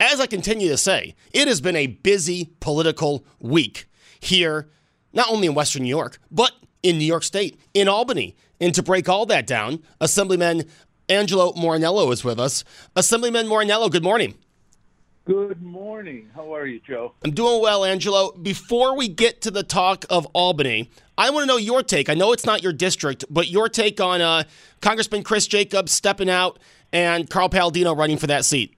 As I continue to say, it has been a busy political week here, not only in Western New York, but in New York State, in Albany. And to break all that down, Assemblyman Angelo Morinello is with us. Assemblyman Morinello, good morning. Good morning. How are you, Joe? I'm doing well, Angelo. Before we get to the talk of Albany, I want to know your take. I know it's not your district, but your take on uh, Congressman Chris Jacobs stepping out and Carl Paladino running for that seat.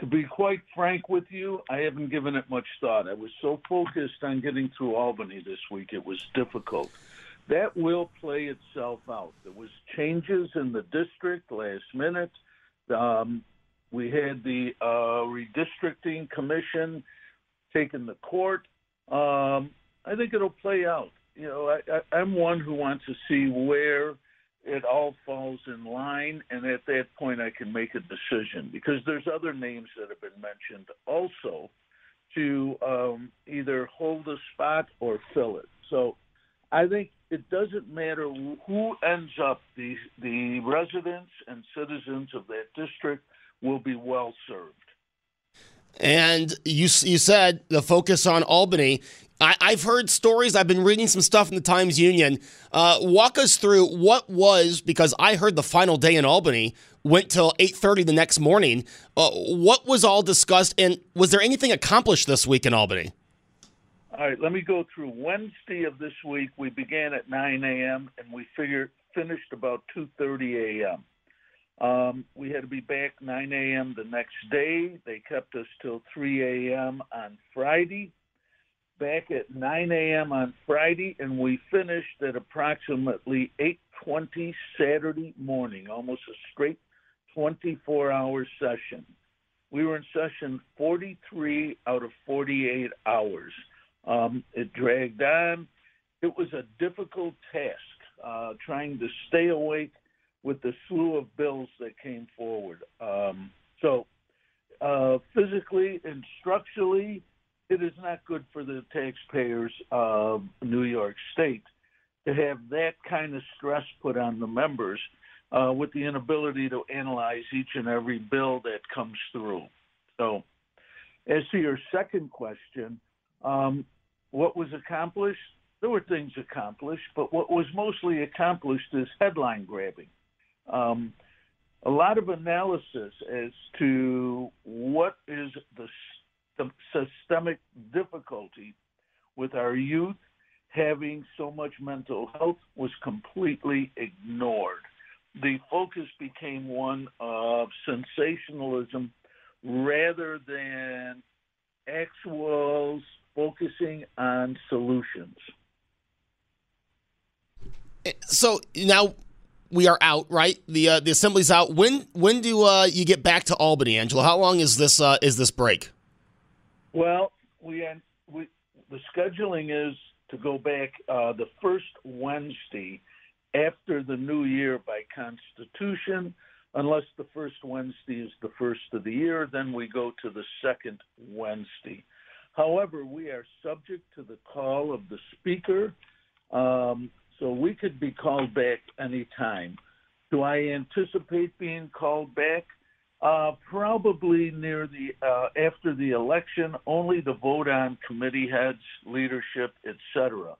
To be quite frank with you, I haven't given it much thought. I was so focused on getting through Albany this week, it was difficult. That will play itself out. There was changes in the district last minute. Um, we had the uh, redistricting commission taking the court. Um, I think it'll play out. You know, I, I, I'm one who wants to see where it all falls in line, and at that point, I can make a decision because there's other names that have been mentioned also to um, either hold a spot or fill it. So I think it doesn't matter who ends up. The the residents and citizens of that district will be well served. And you you said the focus on Albany. I, have heard stories. I've been reading some stuff in the Times Union. Uh, walk us through what was because I heard the final day in Albany went till eight thirty the next morning. Uh, what was all discussed, and was there anything accomplished this week in Albany? All right, let me go through. Wednesday of this week, we began at 9 a.m. and we figured finished about 2:30 a.m. Um, we had to be back 9 a.m. the next day. They kept us till 3 a.m. on Friday. Back at 9 a.m. on Friday, and we finished at approximately 8:20 Saturday morning, almost a straight 24-hour session. We were in session 43 out of 48 hours. Um, it dragged on. It was a difficult task uh, trying to stay awake with the slew of bills that came forward. Um, so, uh, physically and structurally, it is not good for the taxpayers of New York State to have that kind of stress put on the members uh, with the inability to analyze each and every bill that comes through. So, as to your second question, um, what was accomplished? There were things accomplished, but what was mostly accomplished is headline grabbing um, a lot of analysis as to what is the, systemic difficulty with our youth having so much mental health was completely ignored. The focus became one of sensationalism rather than actuals focusing on solutions. So now we are out, right? The uh, the assembly's out. When when do uh, you get back to Albany, Angelo? How long is this uh, is this break? Well, we, we the scheduling is to go back uh, the first Wednesday after the new year by Constitution, unless the first Wednesday is the first of the year. Then we go to the second Wednesday. However, we are subject to the call of the Speaker. Um, so we could be called back anytime. Do I anticipate being called back? Uh, probably near the uh, after the election, only to vote on committee heads, leadership, etc.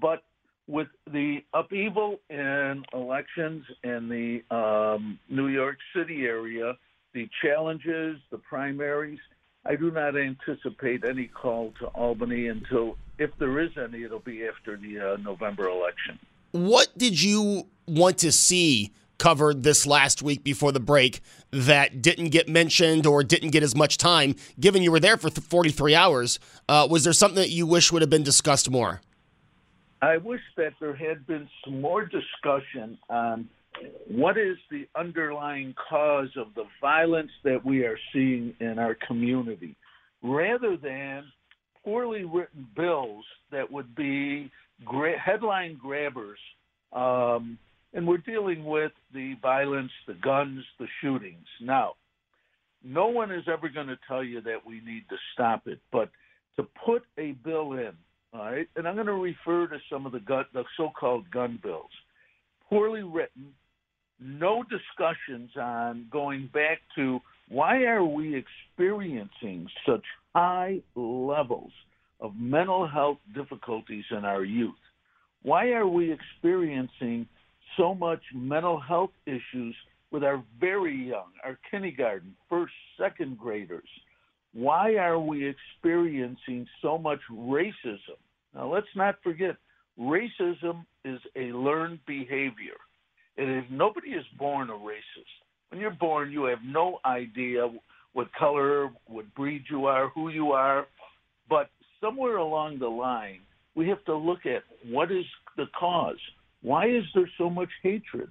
But with the upheaval in elections in the um, New York City area, the challenges, the primaries, I do not anticipate any call to Albany until, if there is any, it'll be after the uh, November election. What did you want to see covered this last week before the break that didn't get mentioned or didn't get as much time, given you were there for 43 hours? Uh, was there something that you wish would have been discussed more? I wish that there had been some more discussion on what is the underlying cause of the violence that we are seeing in our community, rather than poorly written bills that would be gra- headline grabbers. Um, and we're dealing with the violence, the guns, the shootings. Now, no one is ever going to tell you that we need to stop it, but to put a bill in, all right, and I'm going to refer to some of the, the so-called gun bills, poorly written, no discussions on going back to why are we experiencing such high levels of mental health difficulties in our youth? Why are we experiencing so much mental health issues with our very young, our kindergarten, first, second graders? Why are we experiencing so much racism? Now, let's not forget, racism is a learned behavior. It is nobody is born a racist. When you're born, you have no idea what color, what breed you are, who you are. But somewhere along the line, we have to look at what is the cause. Why is there so much hatred?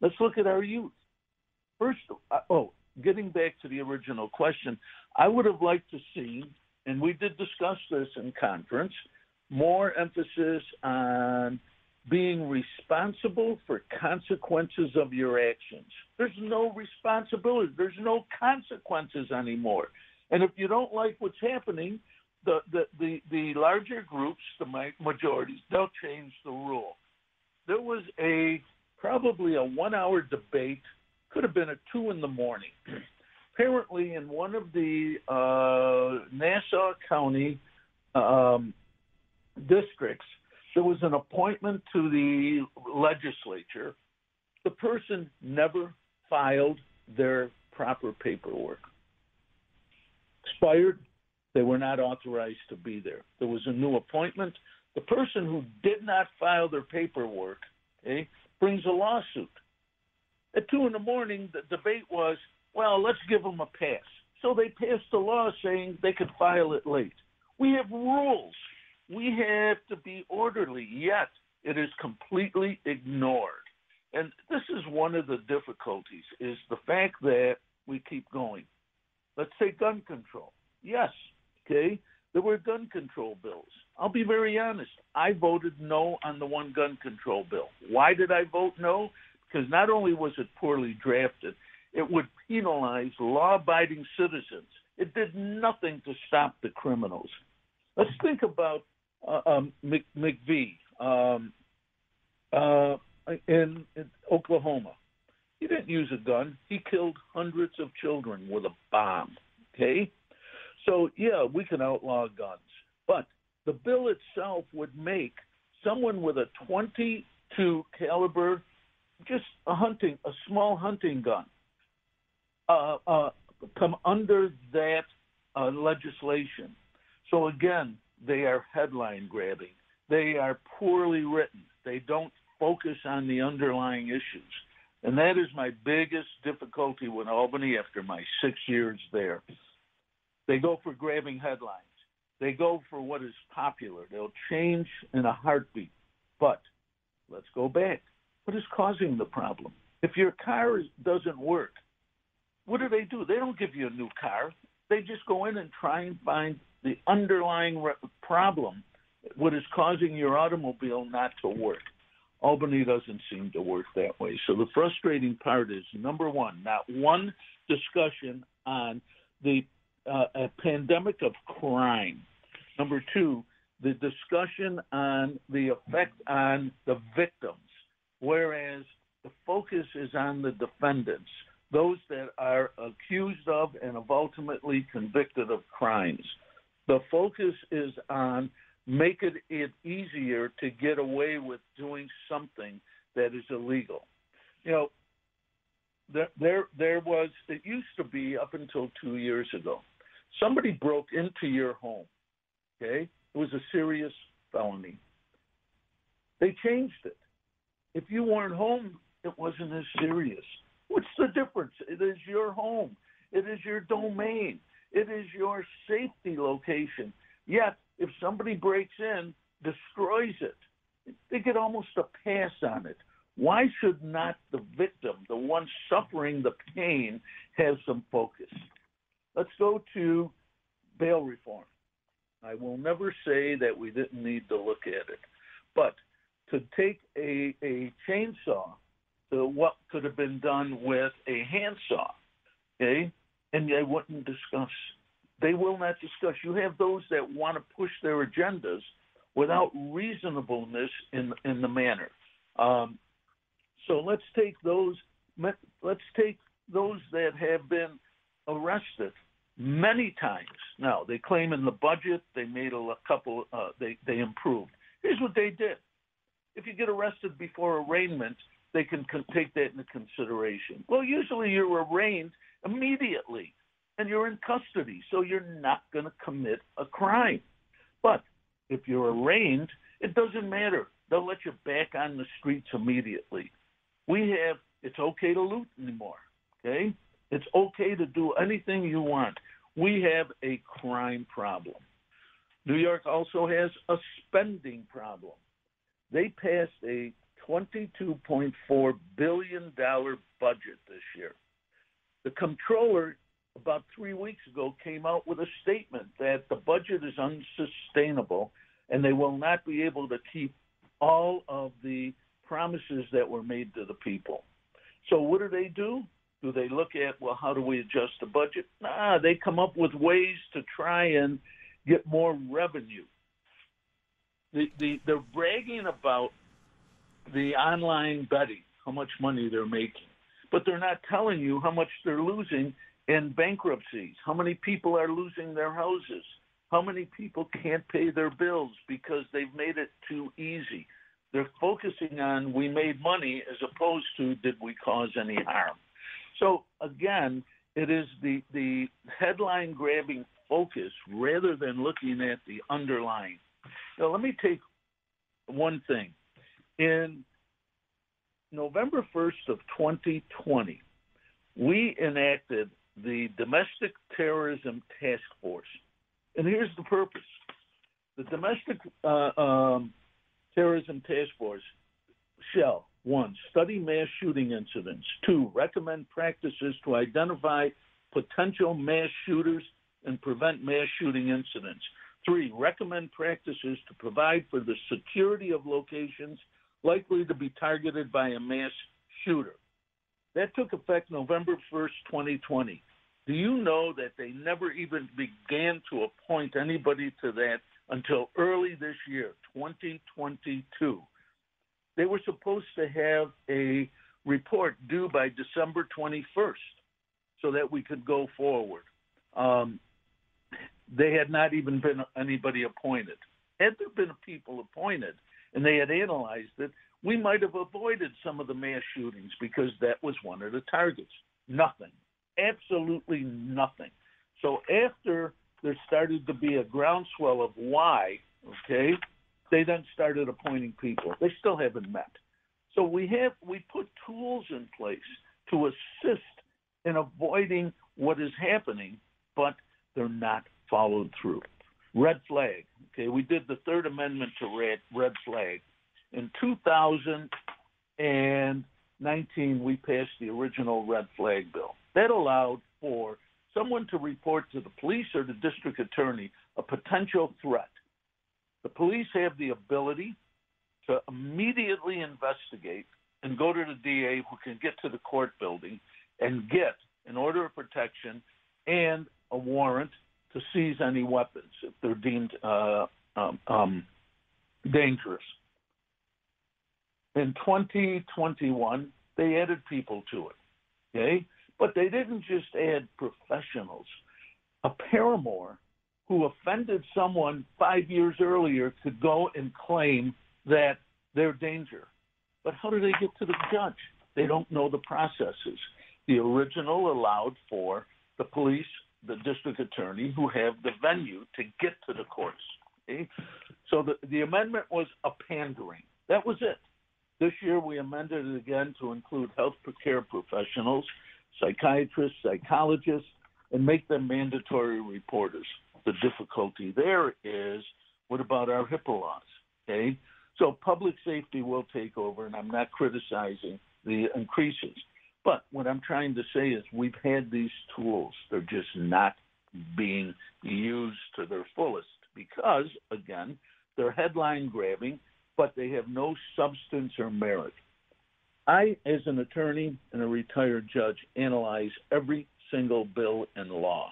Let's look at our youth. First, uh, oh, getting back to the original question, I would have liked to see, and we did discuss this in conference, more emphasis on being responsible for consequences of your actions. There's no responsibility. There's no consequences anymore. And if you don't like what's happening, the, the, the, the larger groups, the majorities, they'll change the rule. There was a probably a one hour debate, could have been at two in the morning. Apparently, in one of the uh, Nassau County um, districts, there was an appointment to the legislature. The person never filed their proper paperwork. Expired, they were not authorized to be there. There was a new appointment. The person who did not file their paperwork okay, brings a lawsuit. At two in the morning, the debate was, well, let's give them a pass. So they passed a law saying they could file it late. We have rules we have to be orderly, yet it is completely ignored. And this is one of the difficulties is the fact that we keep going. Let's say gun control. Yes, okay, there were gun control bills. I'll be very honest. I voted no on the one gun control bill. Why did I vote no? Because not only was it poorly drafted, it would penalize law abiding citizens. It did nothing to stop the criminals. Let's think about uh, um, um, uh, in, in Oklahoma. He didn't use a gun. He killed hundreds of children with a bomb. Okay, so yeah, we can outlaw guns, but the bill itself would make someone with a 22 caliber, just a hunting, a small hunting gun, uh, uh, come under that uh, legislation. So again, they are headline grabbing. They are poorly written. They don't focus on the underlying issues. And that is my biggest difficulty with Albany after my six years there. They go for grabbing headlines. They go for what is popular. They'll change in a heartbeat. But let's go back. What is causing the problem? If your car doesn't work, what do they do? They don't give you a new car. They just go in and try and find the underlying re- problem, what is causing your automobile not to work. Albany doesn't seem to work that way. So the frustrating part is number one, not one discussion on the uh, pandemic of crime. Number two, the discussion on the effect on the victims, whereas the focus is on the defendants, those that are accused of and have ultimately convicted of crimes. The focus is on making it easier to get away with doing something that is illegal. You know, there, there, there was. It used to be up until two years ago. Somebody broke into your home. Okay, it was a serious felony. They changed it. If you weren't home, it wasn't as serious. What's the difference? It is your home. It is your domain. It is your safety location. Yet, if somebody breaks in, destroys it, they get almost a pass on it. Why should not the victim, the one suffering the pain, have some focus? Let's go to bail reform. I will never say that we didn't need to look at it, but to take a, a chainsaw to what could have been done with a handsaw, okay, and they wouldn't discuss. They will not discuss. You have those that want to push their agendas without reasonableness in in the manner. Um, so let's take those. Let's take those that have been arrested many times. Now they claim in the budget they made a couple. Uh, they they improved. Here's what they did. If you get arrested before arraignment, they can take that into consideration. Well, usually you're arraigned immediately and you're in custody, so you're not going to commit a crime. But if you're arraigned, it doesn't matter. They'll let you back on the streets immediately. We have it's okay to loot anymore. Okay? It's okay to do anything you want. We have a crime problem. New York also has a spending problem. They passed a $22.4 billion budget this year. The comptroller, about three weeks ago, came out with a statement that the budget is unsustainable and they will not be able to keep all of the promises that were made to the people. So, what do they do? Do they look at, well, how do we adjust the budget? Nah, they come up with ways to try and get more revenue. The, the, they're bragging about the online betting, how much money they're making, but they're not telling you how much they're losing in bankruptcies, how many people are losing their houses, how many people can't pay their bills because they've made it too easy. They're focusing on we made money as opposed to did we cause any harm. So again, it is the the headline grabbing focus rather than looking at the underlying. Now let me take one thing. In November 1st of 2020, we enacted the Domestic Terrorism Task Force. And here's the purpose. The Domestic uh, um, Terrorism Task Force shall one, study mass shooting incidents. Two, recommend practices to identify potential mass shooters and prevent mass shooting incidents. Three, recommend practices to provide for the security of locations likely to be targeted by a mass shooter. That took effect November 1st, 2020. Do you know that they never even began to appoint anybody to that until early this year, 2022? They were supposed to have a report due by December 21st so that we could go forward. Um, they had not even been anybody appointed. Had there been people appointed and they had analyzed it, we might have avoided some of the mass shootings because that was one of the targets. Nothing. Absolutely nothing. So after there started to be a groundswell of why, okay, they then started appointing people. They still haven't met. So we have we put tools in place to assist in avoiding what is happening, but they're not followed through. Red flag. Okay, we did the third amendment to red red flag. In 2019, we passed the original red flag bill. That allowed for someone to report to the police or the district attorney a potential threat the police have the ability to immediately investigate and go to the DA who can get to the court building and get an order of protection and a warrant to seize any weapons if they're deemed uh, um, um, dangerous. In 2021, they added people to it, okay? But they didn't just add professionals. A paramour who offended someone five years earlier could go and claim that they're danger. But how do they get to the judge? They don't know the processes. The original allowed for the police, the district attorney, who have the venue to get to the courts. Okay? So the, the amendment was a pandering. That was it. This year we amended it again to include health care professionals, psychiatrists, psychologists, and make them mandatory reporters. The difficulty there is what about our HIPAA laws? Okay? So public safety will take over, and I'm not criticizing the increases. But what I'm trying to say is we've had these tools. They're just not being used to their fullest because, again, they're headline grabbing, but they have no substance or merit. I, as an attorney and a retired judge, analyze every single bill and law.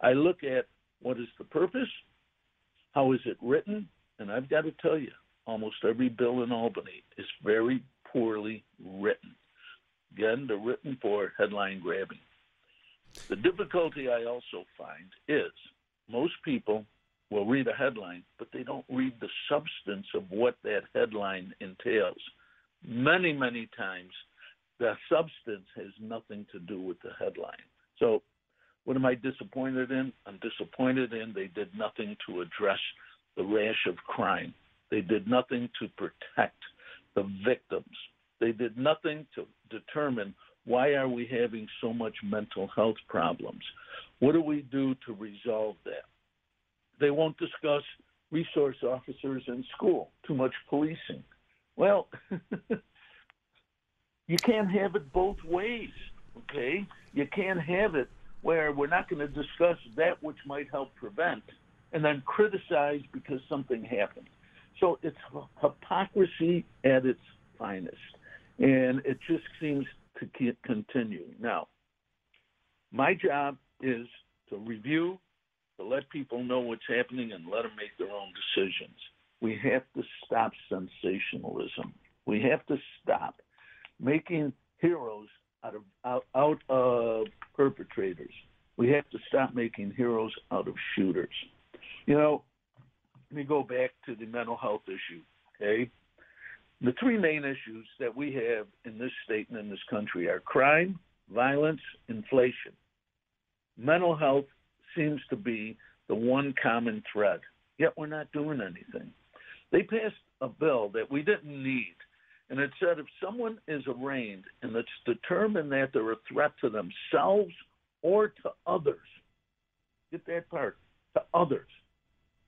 I look at what is the purpose, how is it written, and I've got to tell you, almost every bill in Albany is very poorly written. Again, they're written for headline grabbing. The difficulty I also find is most people will read a headline, but they don't read the substance of what that headline entails. Many, many times, the substance has nothing to do with the headline. So, what am I disappointed in? I'm disappointed in they did nothing to address the rash of crime. They did nothing to protect the victims. They did nothing to determine why are we having so much mental health problems? What do we do to resolve that? They won't discuss resource officers in school, too much policing. Well, you can't have it both ways, okay? You can't have it where we're not going to discuss that which might help prevent and then criticize because something happened. So it's hypocrisy at its finest. And it just seems to continue. Now, my job is to review, to let people know what's happening, and let them make their own decisions. We have to stop sensationalism. We have to stop making heroes out of out, out of perpetrators. We have to stop making heroes out of shooters. You know, let me go back to the mental health issue. Okay, the three main issues that we have in this state and in this country are crime, violence, inflation. Mental health seems to be the one common thread, yet we're not doing anything. They passed a bill that we didn't need, and it said if someone is arraigned and it's determined that they're a threat to themselves or to others, get that part, to others,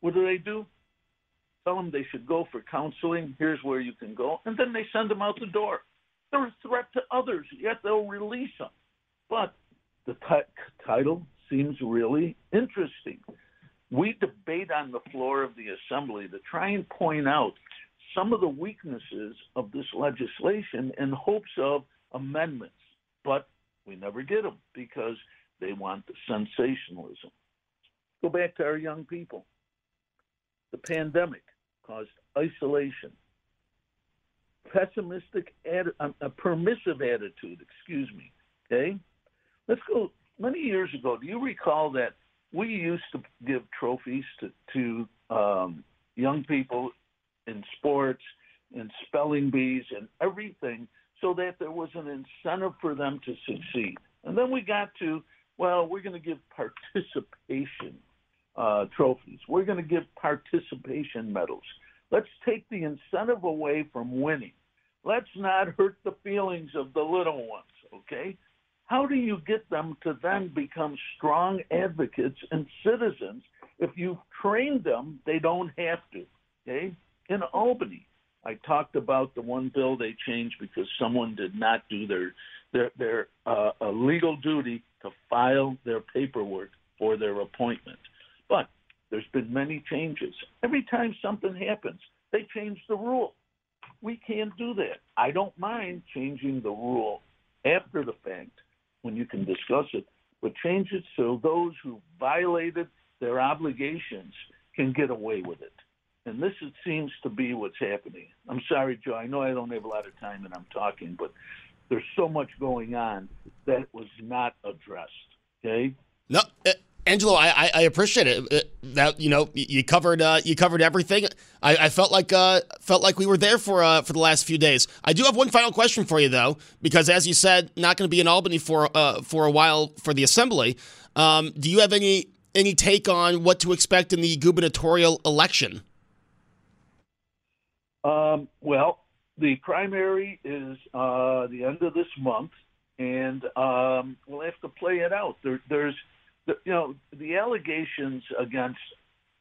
what do they do? Tell them they should go for counseling. Here's where you can go. And then they send them out the door. They're a threat to others, yet they'll release them. But the t- title seems really interesting. We debate on the floor of the assembly to try and point out some of the weaknesses of this legislation in hopes of amendments, but we never get them because they want the sensationalism. Go back to our young people. The pandemic caused isolation, pessimistic, atti- a permissive attitude, excuse me. Okay? Let's go. Many years ago, do you recall that we used to give trophies to, to um, young people in sports, in spelling bees, and everything so that there was an incentive for them to succeed. And then we got to, well, we're going to give participation uh, trophies. We're going to give participation medals. Let's take the incentive away from winning. Let's not hurt the feelings of the little ones, okay? How do you get them to then become strong advocates and citizens? If you've trained them, they don't have to, okay? In Albany, I talked about the one bill they changed because someone did not do their their their uh, legal duty to file their paperwork for their appointment. But there's been many changes. Every time something happens, they change the rule. We can't do that. I don't mind changing the rule after the fact when you can discuss it, but change it so those who violated their obligations can get away with it. And this it seems to be what's happening. I'm sorry, Joe. I know I don't have a lot of time and I'm talking, but there's so much going on that was not addressed. Okay. No, uh, Angelo, I, I appreciate it. That you know you covered uh, you covered everything. I, I felt like uh, felt like we were there for uh, for the last few days. I do have one final question for you though, because as you said, not going to be in Albany for uh, for a while for the assembly. Um, do you have any any take on what to expect in the gubernatorial election? Um, well, the primary is uh, the end of this month, and um, we'll have to play it out. There, there's, you know, the allegations against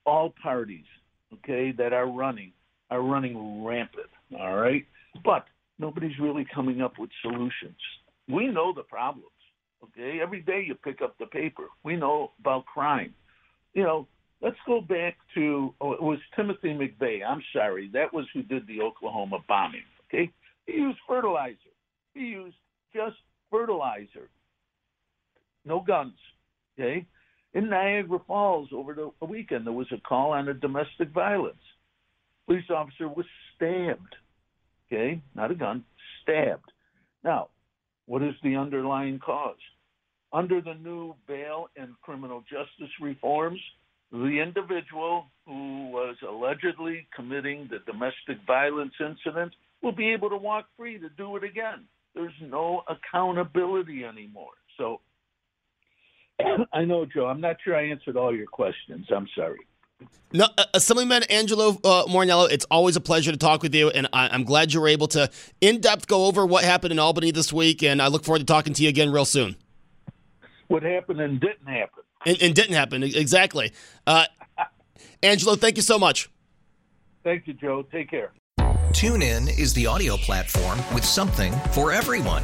all parties, okay, that are running are running rampant. All right, but nobody's really coming up with solutions. We know the problems. Okay, every day you pick up the paper, we know about crime. You know, let's go back to oh, it was Timothy McVeigh. I'm sorry, that was who did the Oklahoma bombing. Okay, he used fertilizer. He used just fertilizer. No guns. Okay, in Niagara Falls over the weekend there was a call on a domestic violence. Police officer was stabbed. Okay, not a gun, stabbed. Now, what is the underlying cause? Under the new bail and criminal justice reforms, the individual who was allegedly committing the domestic violence incident will be able to walk free to do it again. There's no accountability anymore. So I know, Joe, I'm not sure I answered all your questions. I'm sorry. No, uh, Assemblyman Angelo uh, Morinello, it's always a pleasure to talk with you, and I, am glad you were able to in depth go over what happened in Albany this week, and I look forward to talking to you again real soon. What happened and didn't happen and, and didn't happen. Exactly. Uh, Angelo, thank you so much. Thank you, Joe. Take care. TuneIn is the audio platform with something for everyone.